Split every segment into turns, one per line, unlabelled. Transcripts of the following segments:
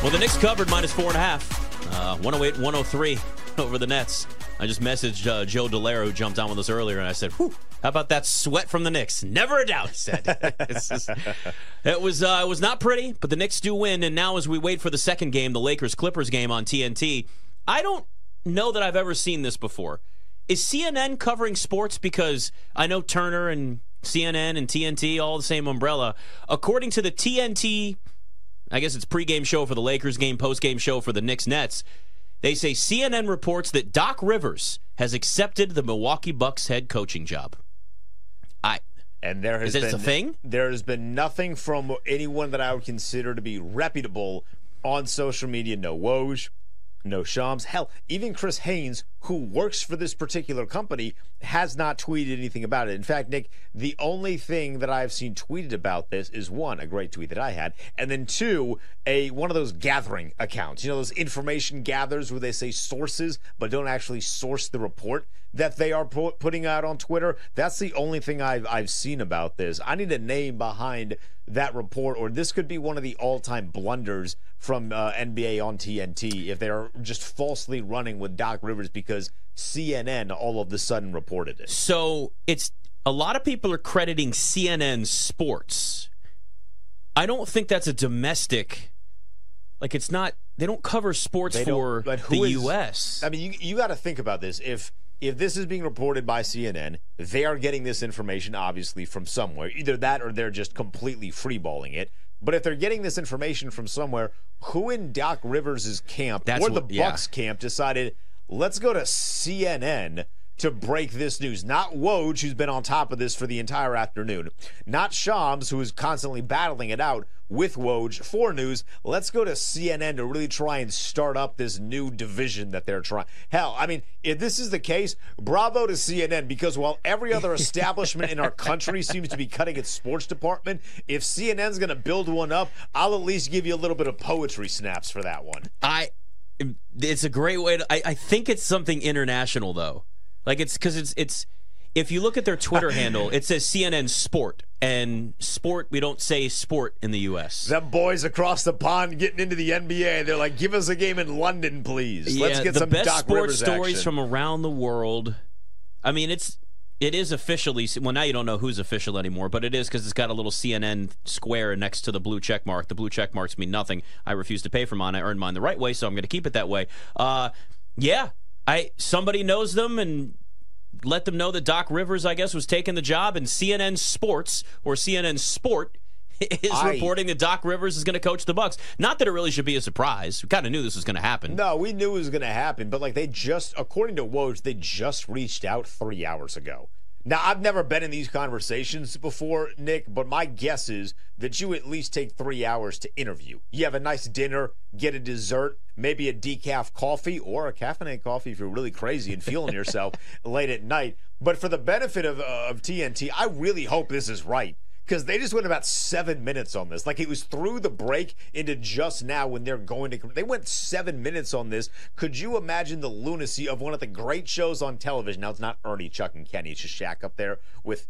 Well, the Knicks covered minus four and a half, uh, 108 103 over the Nets. I just messaged uh, Joe Delero, who jumped on with us earlier, and I said, Whew, how about that sweat from the Knicks? Never a doubt, he said. just, it, was, uh, it was not pretty, but the Knicks do win. And now, as we wait for the second game, the Lakers Clippers game on TNT, I don't know that I've ever seen this before. Is CNN covering sports? Because I know Turner and CNN and TNT, all the same umbrella. According to the TNT, I guess it's pregame show for the Lakers game, postgame show for the Knicks Nets. They say CNN reports that Doc Rivers has accepted the Milwaukee Bucks head coaching job. I
and there has
is this
been
a thing?
There has been nothing from anyone that I would consider to be reputable on social media. No Woj, no Shams. Hell, even Chris Haynes, who works for this particular company, has not tweeted anything about it. In fact, Nick, the only thing that I've seen tweeted about this is one, a great tweet that I had, and then two, a one of those gathering accounts. You know, those information gathers where they say sources but don't actually source the report that they are putting out on Twitter. That's the only thing I've I've seen about this. I need a name behind that report, or this could be one of the all-time blunders from uh, NBA on TNT if they're just falsely running with Doc Rivers because CNN all of a sudden reported it.
So it's a lot of people are crediting CNN Sports. I don't think that's a domestic. Like it's not. They don't cover sports
they
for the
is,
U.S.
I mean, you you got to think about this. If if this is being reported by CNN, they are getting this information obviously from somewhere. Either that or they're just completely freeballing it. But if they're getting this information from somewhere, who in Doc Rivers' camp
That's
or the
what,
Bucks
yeah.
camp decided, let's go to CNN to break this news. Not Woj, who's been on top of this for the entire afternoon. Not Shams, who is constantly battling it out with Woj for news. Let's go to CNN to really try and start up this new division that they're trying. Hell, I mean, if this is the case, bravo to CNN because while every other establishment in our country seems to be cutting its sports department, if CNN's going to build one up, I'll at least give you a little bit of poetry snaps for that one.
I. It's a great way to. I, I think it's something international though. Like it's because it's it's if you look at their Twitter handle, it says CNN Sport. And sport, we don't say sport in the U.S.
Them boys across the pond getting into the NBA, they're like, give us a game in London, please.
Yeah,
Let's get
the
some
best
Doc
sports
Rivers
stories
action.
from around the world. I mean, it's it is officially well now you don't know who's official anymore, but it is because it's got a little CNN square next to the blue check mark. The blue check marks mean nothing. I refuse to pay for mine. I earned mine the right way, so I'm going to keep it that way. Uh, yeah, I somebody knows them and let them know that Doc Rivers, I guess, was taking the job, and CNN Sports or CNN Sport is
I,
reporting that Doc Rivers is going to coach the Bucks. Not that it really should be a surprise. We kind of knew this was going to happen.
No, we knew it was going to happen, but like they just, according to Woj, they just reached out three hours ago. Now, I've never been in these conversations before, Nick, but my guess is that you at least take three hours to interview. You have a nice dinner, get a dessert, maybe a decaf coffee or a caffeinated coffee if you're really crazy and feeling yourself late at night. But for the benefit of, uh, of TNT, I really hope this is right because they just went about seven minutes on this. Like it was through the break into just now when they're going to. They went seven minutes on this. Could you imagine the lunacy of one of the great shows on television? Now it's not Ernie, Chuck, and Kenny. It's just Shaq up there with,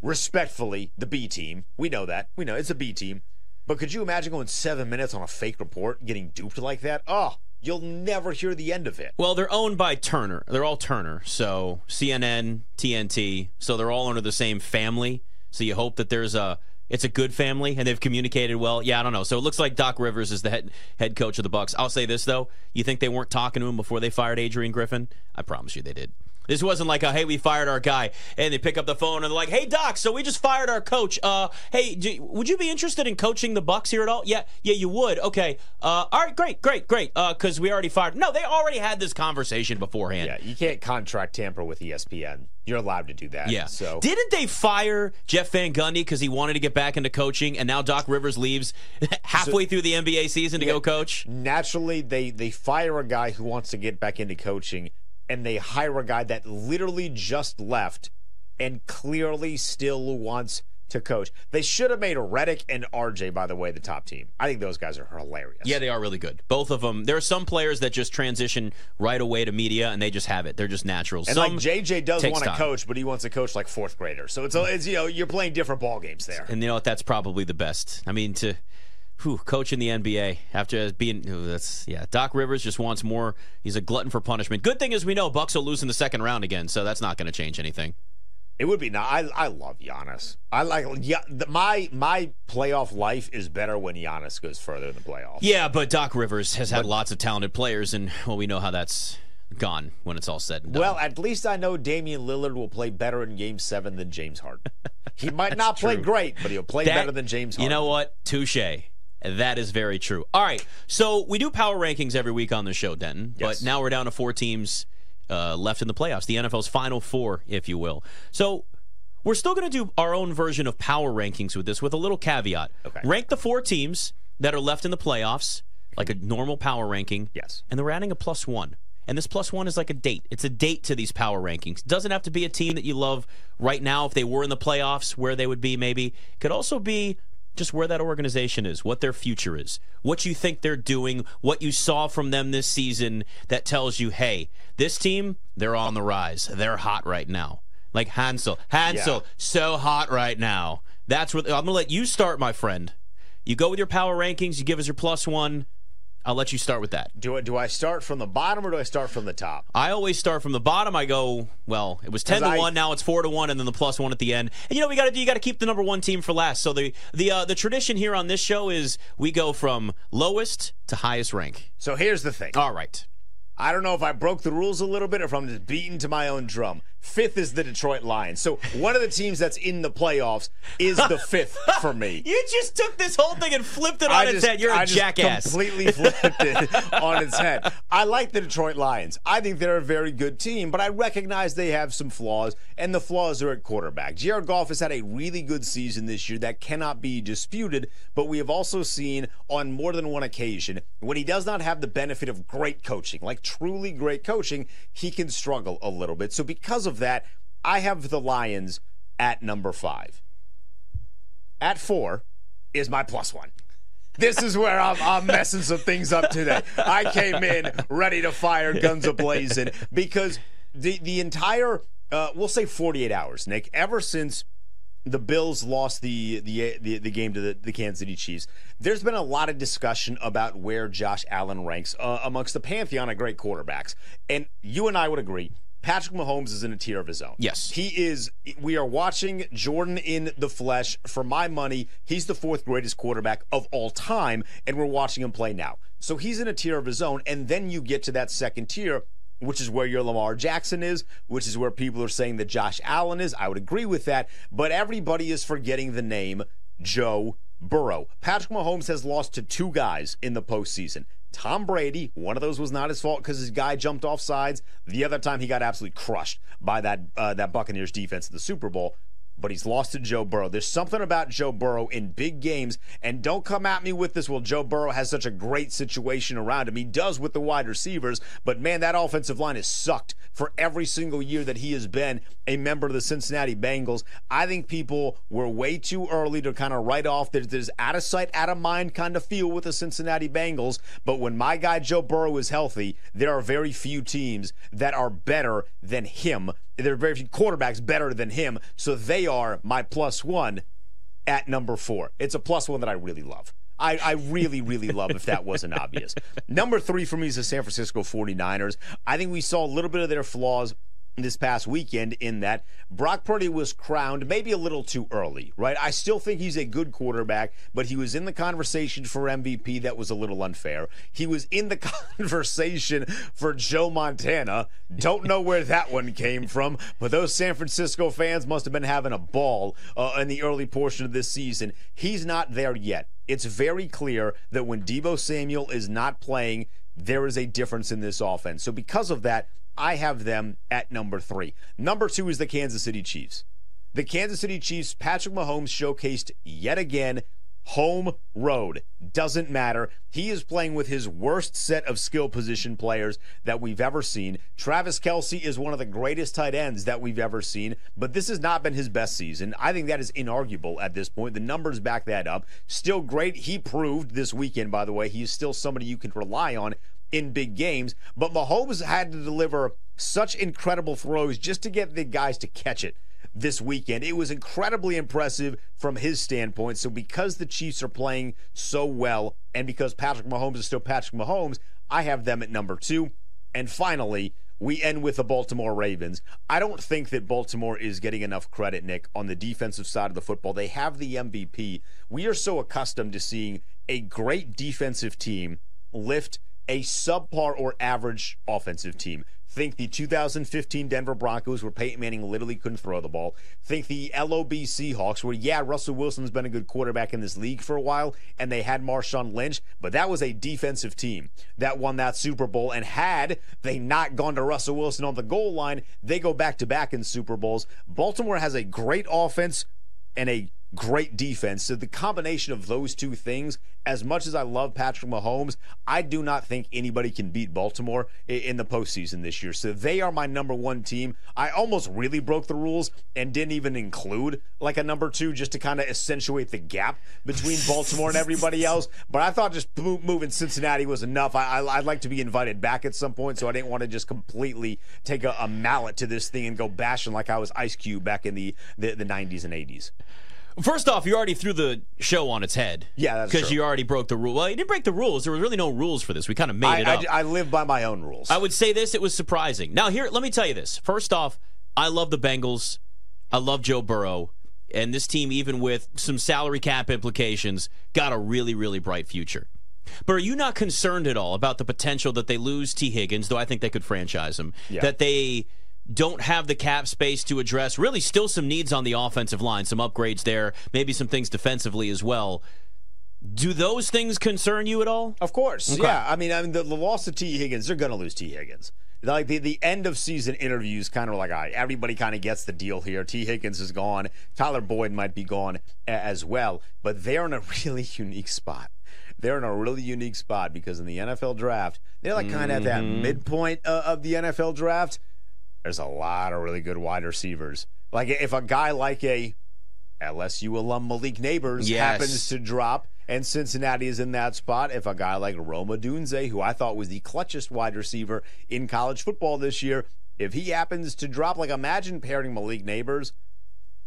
respectfully, the B team. We know that. We know it's a B team. But could you imagine going seven minutes on a fake report, getting duped like that? Oh, you'll never hear the end of it.
Well, they're owned by Turner. They're all Turner. So CNN, TNT. So they're all under the same family. So you hope that there's a it's a good family and they've communicated well. Yeah, I don't know. So it looks like Doc Rivers is the head head coach of the Bucks. I'll say this though: you think they weren't talking to him before they fired Adrian Griffin? I promise you they did. This wasn't like a hey, we fired our guy, and they pick up the phone and they're like, hey Doc, so we just fired our coach. Uh, hey, do, would you be interested in coaching the Bucks here at all? Yeah, yeah, you would. Okay, uh, all right, great, great, great. Because uh, we already fired. No, they already had this conversation beforehand.
Yeah, you can't contract tamper with ESPN. You're allowed to do that.
Yeah.
So
didn't they fire Jeff Van Gundy because he wanted to get back into coaching, and now Doc Rivers leaves halfway so, through the NBA season to
yeah,
go coach?
Naturally, they they fire a guy who wants to get back into coaching and they hire a guy that literally just left and clearly still wants to coach. They should have made Redick and RJ, by the way, the top team. I think those guys are hilarious.
Yeah, they are really good. Both of them. There are some players that just transition right away to media, and they just have it. They're just naturals.
And
some
like JJ does want to coach, but he wants to coach like fourth grader. So it's, it's you know you're playing different ball games there.
And you know what? That's probably the best. I mean to whew, coach in the NBA after being oh, that's yeah. Doc Rivers just wants more. He's a glutton for punishment. Good thing is we know Bucks will lose in the second round again, so that's not going to change anything.
It would be. I I love Giannis. I like yeah. The, my my playoff life is better when Giannis goes further in the playoffs.
Yeah, but Doc Rivers has had but, lots of talented players, and well, we know how that's gone when it's all said and done.
Well, at least I know Damian Lillard will play better in Game Seven than James Harden. he might not play great, but he'll play that, better than James Harden.
You know what? Touche. That is very true. All right, so we do power rankings every week on the show, Denton. Yes. But now we're down to four teams uh, left in the playoffs, the NFL's final four, if you will. So we're still going to do our own version of power rankings with this, with a little caveat. Okay. Rank the four teams that are left in the playoffs, like a normal power ranking.
Yes.
And then we're adding a plus one. And this plus one is like a date. It's a date to these power rankings. It doesn't have to be a team that you love right now if they were in the playoffs, where they would be maybe. It could also be just where that organization is, what their future is, what you think they're doing, what you saw from them this season that tells you, hey, this team, they're on the rise. They're hot right now. Like Hansel. Hansel, yeah. so hot right now. That's what I'm going to let you start, my friend. You go with your power rankings, you give us your plus one. I'll let you start with that.
Do I, do I start from the bottom or do I start from the top?
I always start from the bottom. I go, well, it was 10 to I, 1, now it's 4 to 1 and then the plus 1 at the end. And you know, we got to do you got to keep the number 1 team for last. So the the uh, the tradition here on this show is we go from lowest to highest rank.
So here's the thing.
All right.
I don't know if I broke the rules a little bit or if I'm just beating to my own drum. Fifth is the Detroit Lions. So one of the teams that's in the playoffs is the fifth for me.
You just took this whole thing and flipped it on its head. You're a
I
jackass.
completely flipped it on its head. I like the Detroit Lions. I think they're a very good team, but I recognize they have some flaws, and the flaws are at quarterback. Jared Goff has had a really good season this year that cannot be disputed, but we have also seen on more than one occasion when he does not have the benefit of great coaching, like truly great coaching, he can struggle a little bit. So because of of that, I have the Lions at number five. At four is my plus one. This is where I'm, I'm messing some things up today. I came in ready to fire guns ablazing because the the entire uh, we'll say 48 hours, Nick. Ever since the Bills lost the the the, the game to the, the, Kansas City Chiefs. There's been a lot of discussion about where Josh Allen ranks uh, amongst the pantheon of great quarterbacks, and you and I would agree Patrick Mahomes is in a tier of his own.
Yes.
He is, we are watching Jordan in the flesh. For my money, he's the fourth greatest quarterback of all time, and we're watching him play now. So he's in a tier of his own. And then you get to that second tier, which is where your Lamar Jackson is, which is where people are saying that Josh Allen is. I would agree with that. But everybody is forgetting the name Joe Burrow. Patrick Mahomes has lost to two guys in the postseason. Tom Brady, one of those was not his fault because his guy jumped off sides. The other time he got absolutely crushed by that uh, that Buccaneers defense in the Super Bowl but he's lost to Joe Burrow. There's something about Joe Burrow in big games, and don't come at me with this. Well, Joe Burrow has such a great situation around him. He does with the wide receivers, but man, that offensive line has sucked for every single year that he has been a member of the Cincinnati Bengals. I think people were way too early to kind of write off that there's out of sight, out of mind kind of feel with the Cincinnati Bengals. But when my guy Joe Burrow is healthy, there are very few teams that are better than him there are very few quarterbacks better than him. So they are my plus one at number four. It's a plus one that I really love. I, I really, really love if that wasn't obvious. Number three for me is the San Francisco 49ers. I think we saw a little bit of their flaws this past weekend in that Brock Purdy was crowned maybe a little too early, right? I still think he's a good quarterback, but he was in the conversation for MVP that was a little unfair. He was in the conversation for Joe Montana. Don't know where that one came from, but those San Francisco fans must have been having a ball uh, in the early portion of this season. He's not there yet. It's very clear that when Deebo Samuel is not playing, there is a difference in this offense. So because of that, I have them at number three. Number two is the Kansas City Chiefs. The Kansas City Chiefs, Patrick Mahomes showcased yet again home road. Doesn't matter. He is playing with his worst set of skill position players that we've ever seen. Travis Kelce is one of the greatest tight ends that we've ever seen, but this has not been his best season. I think that is inarguable at this point. The numbers back that up. Still great. He proved this weekend, by the way, he is still somebody you can rely on in big games. But Mahomes had to deliver such incredible throws just to get the guys to catch it. this weekend. It was incredibly impressive from his standpoint. So, because the Chiefs are playing so well and because Patrick Mahomes is still Patrick Mahomes, I have them at number two. And finally, we end with the Baltimore Ravens. I don't think that Baltimore is getting enough credit, Nick, on the defensive side of the football. They have the MVP. We are so accustomed to seeing a great defensive team lift a subpar or average offensive team. Think the 2015 Denver Broncos, where Peyton Manning literally couldn't throw the ball. Think the LOB Seahawks, where, yeah, Russell Wilson's been a good quarterback in this league for a while, and they had Marshawn Lynch, but that was a defensive team that won that Super Bowl. And had they not gone to Russell Wilson on the goal line, they go back to back in Super Bowls. Baltimore has a great offense and a great defense. So the combination of those two things, as much as I love Patrick Mahomes, I do not think anybody can beat Baltimore in the postseason this year. So they are my number one team. I almost really broke the rules and didn't even include like a number two just to kind of accentuate the gap between Baltimore and everybody else. But I thought just moving Cincinnati was enough. I, would like to be invited back at some point, so I didn't want to just completely take a, a mallet to this thing and go bashing like I was Ice Cube back in the, the, the 90s and 80s.
First off, you already threw the show on its head.
Yeah, that's
because you already broke the rule. Well, you didn't break the rules. There was really no rules for this. We kind of made I, it up.
I, I live by my own rules.
I would say this: it was surprising. Now, here, let me tell you this. First off, I love the Bengals. I love Joe Burrow, and this team, even with some salary cap implications, got a really, really bright future. But are you not concerned at all about the potential that they lose Tee Higgins, though I think they could franchise him? Yeah. That they don't have the cap space to address really still some needs on the offensive line, some upgrades there, maybe some things defensively as well. Do those things concern you at all?
Of course. Okay. Yeah. I mean, I mean the, the loss of Tee Higgins, they're going to lose Tee Higgins. Like the, the end of season interviews, kind of like, all right, everybody kind of gets the deal here. Tee Higgins is gone. Tyler Boyd might be gone as well, but they're in a really unique spot they're in a really unique spot because in the NFL draft, they're like kind of at that mm-hmm. midpoint uh, of the NFL draft there's a lot of really good wide receivers. Like if a guy like a LSU alum Malik Nabers yes. happens to drop and Cincinnati is in that spot, if a guy like Rome Odunze, who I thought was the clutchest wide receiver in college football this year, if he happens to drop, like imagine pairing Malik Nabers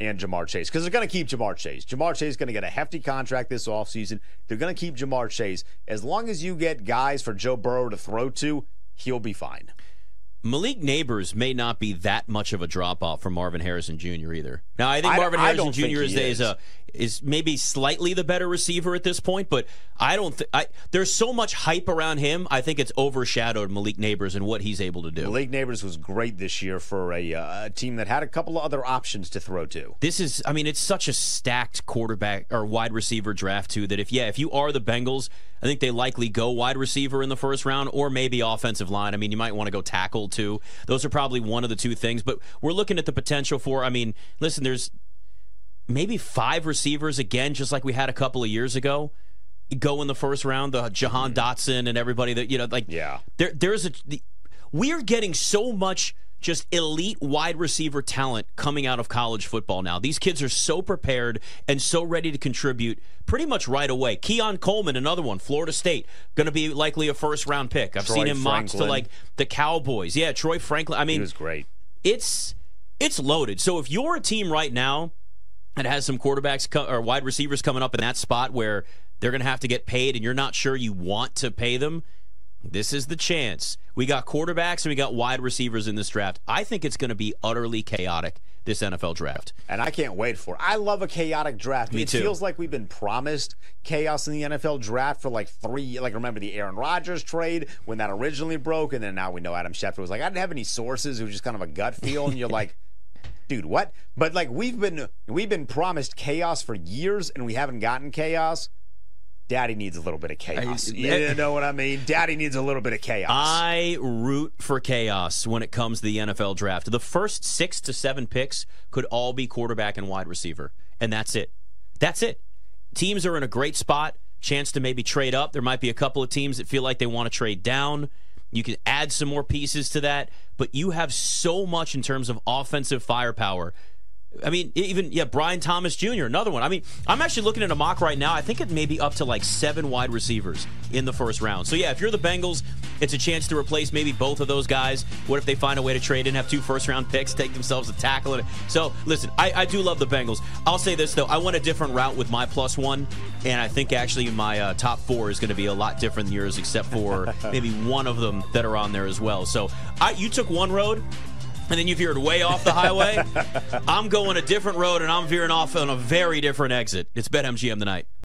and Ja'Marr Chase because they're going to keep Ja'Marr Chase. Ja'Marr Chase is going to get a hefty contract this offseason. They're going to keep Ja'Marr Chase. As long as you get guys for Joe Burrow to throw to, he'll be fine.
Malik Nabers may not be that much of a drop off from Marvin Harrison Jr. either. Now I think Marvin I, Harrison Jr. is, is a is maybe slightly the better receiver at this point, but I don't think there's so much hype around him. I think it's overshadowed Malik Nabers and what he's able to do.
Malik Nabers was great this year for a, uh, a team that had a couple of other options to throw to.
This is, I mean, it's such a stacked quarterback or wide receiver draft too that if yeah, if you are the Bengals, I think they likely go wide receiver in the first round or maybe offensive line. I mean, you might want to go tackle too. Those are probably one of the two things, but we're looking at the potential for. I mean, listen, there's maybe five receivers again, just like we had a couple of years ago. Go in the first round, the Jahan mm-hmm. Dotson and everybody that you know, like
yeah.
There, there's a. The, we're getting so much just elite wide receiver talent coming out of college football now. These kids are so prepared and so ready to contribute pretty much right away. Keon Coleman, another one, Florida State, going to be likely a first round pick. I've Troy seen him mocked to like the Cowboys. Yeah, Troy Franklin. I mean, he
was great.
It's it's loaded. So if you're a team right now that has some quarterbacks co- or wide receivers coming up in that spot where they're going to have to get paid and you're not sure you want to pay them, this is the chance. We got quarterbacks and we got wide receivers in this draft. I think it's going to be utterly chaotic this NFL draft.
And I can't wait for it. I love a chaotic draft.
Me
it
too.
feels like we've been promised chaos in the NFL draft for like three like remember the Aaron Rodgers trade when that originally broke and then now we know Adam Schefter was like I didn't have any sources, it was just kind of a gut feel and you're like dude, what? But like we've been we've been promised chaos for years and we haven't gotten chaos. Daddy needs a little bit of chaos. I, you know what I mean? Daddy needs a little bit of chaos.
I root for chaos when it comes to the NFL draft. The first six to seven picks could all be quarterback and wide receiver, and that's it. That's it. Teams are in a great spot. Chance to maybe trade up. There might be a couple of teams that feel like they want to trade down. You can add some more pieces to that, but you have so much in terms of offensive firepower I mean, even yeah, Brian Thomas Jr. Another one. I mean, I'm actually looking at a mock right now. I think it may be up to like seven wide receivers in the first round. So yeah, if you're the Bengals, it's a chance to replace maybe both of those guys. What if they find a way to trade and have two first round picks, take themselves a tackle? And so listen, I, I do love the Bengals. I'll say this though, I went a different route with my plus one, and I think actually my uh, top four is going to be a lot different than yours, except for maybe one of them that are on there as well. So I, you took one road and then you veered way off the highway. I'm going a different road and I'm veering off on a very different exit. It's BetMGM tonight.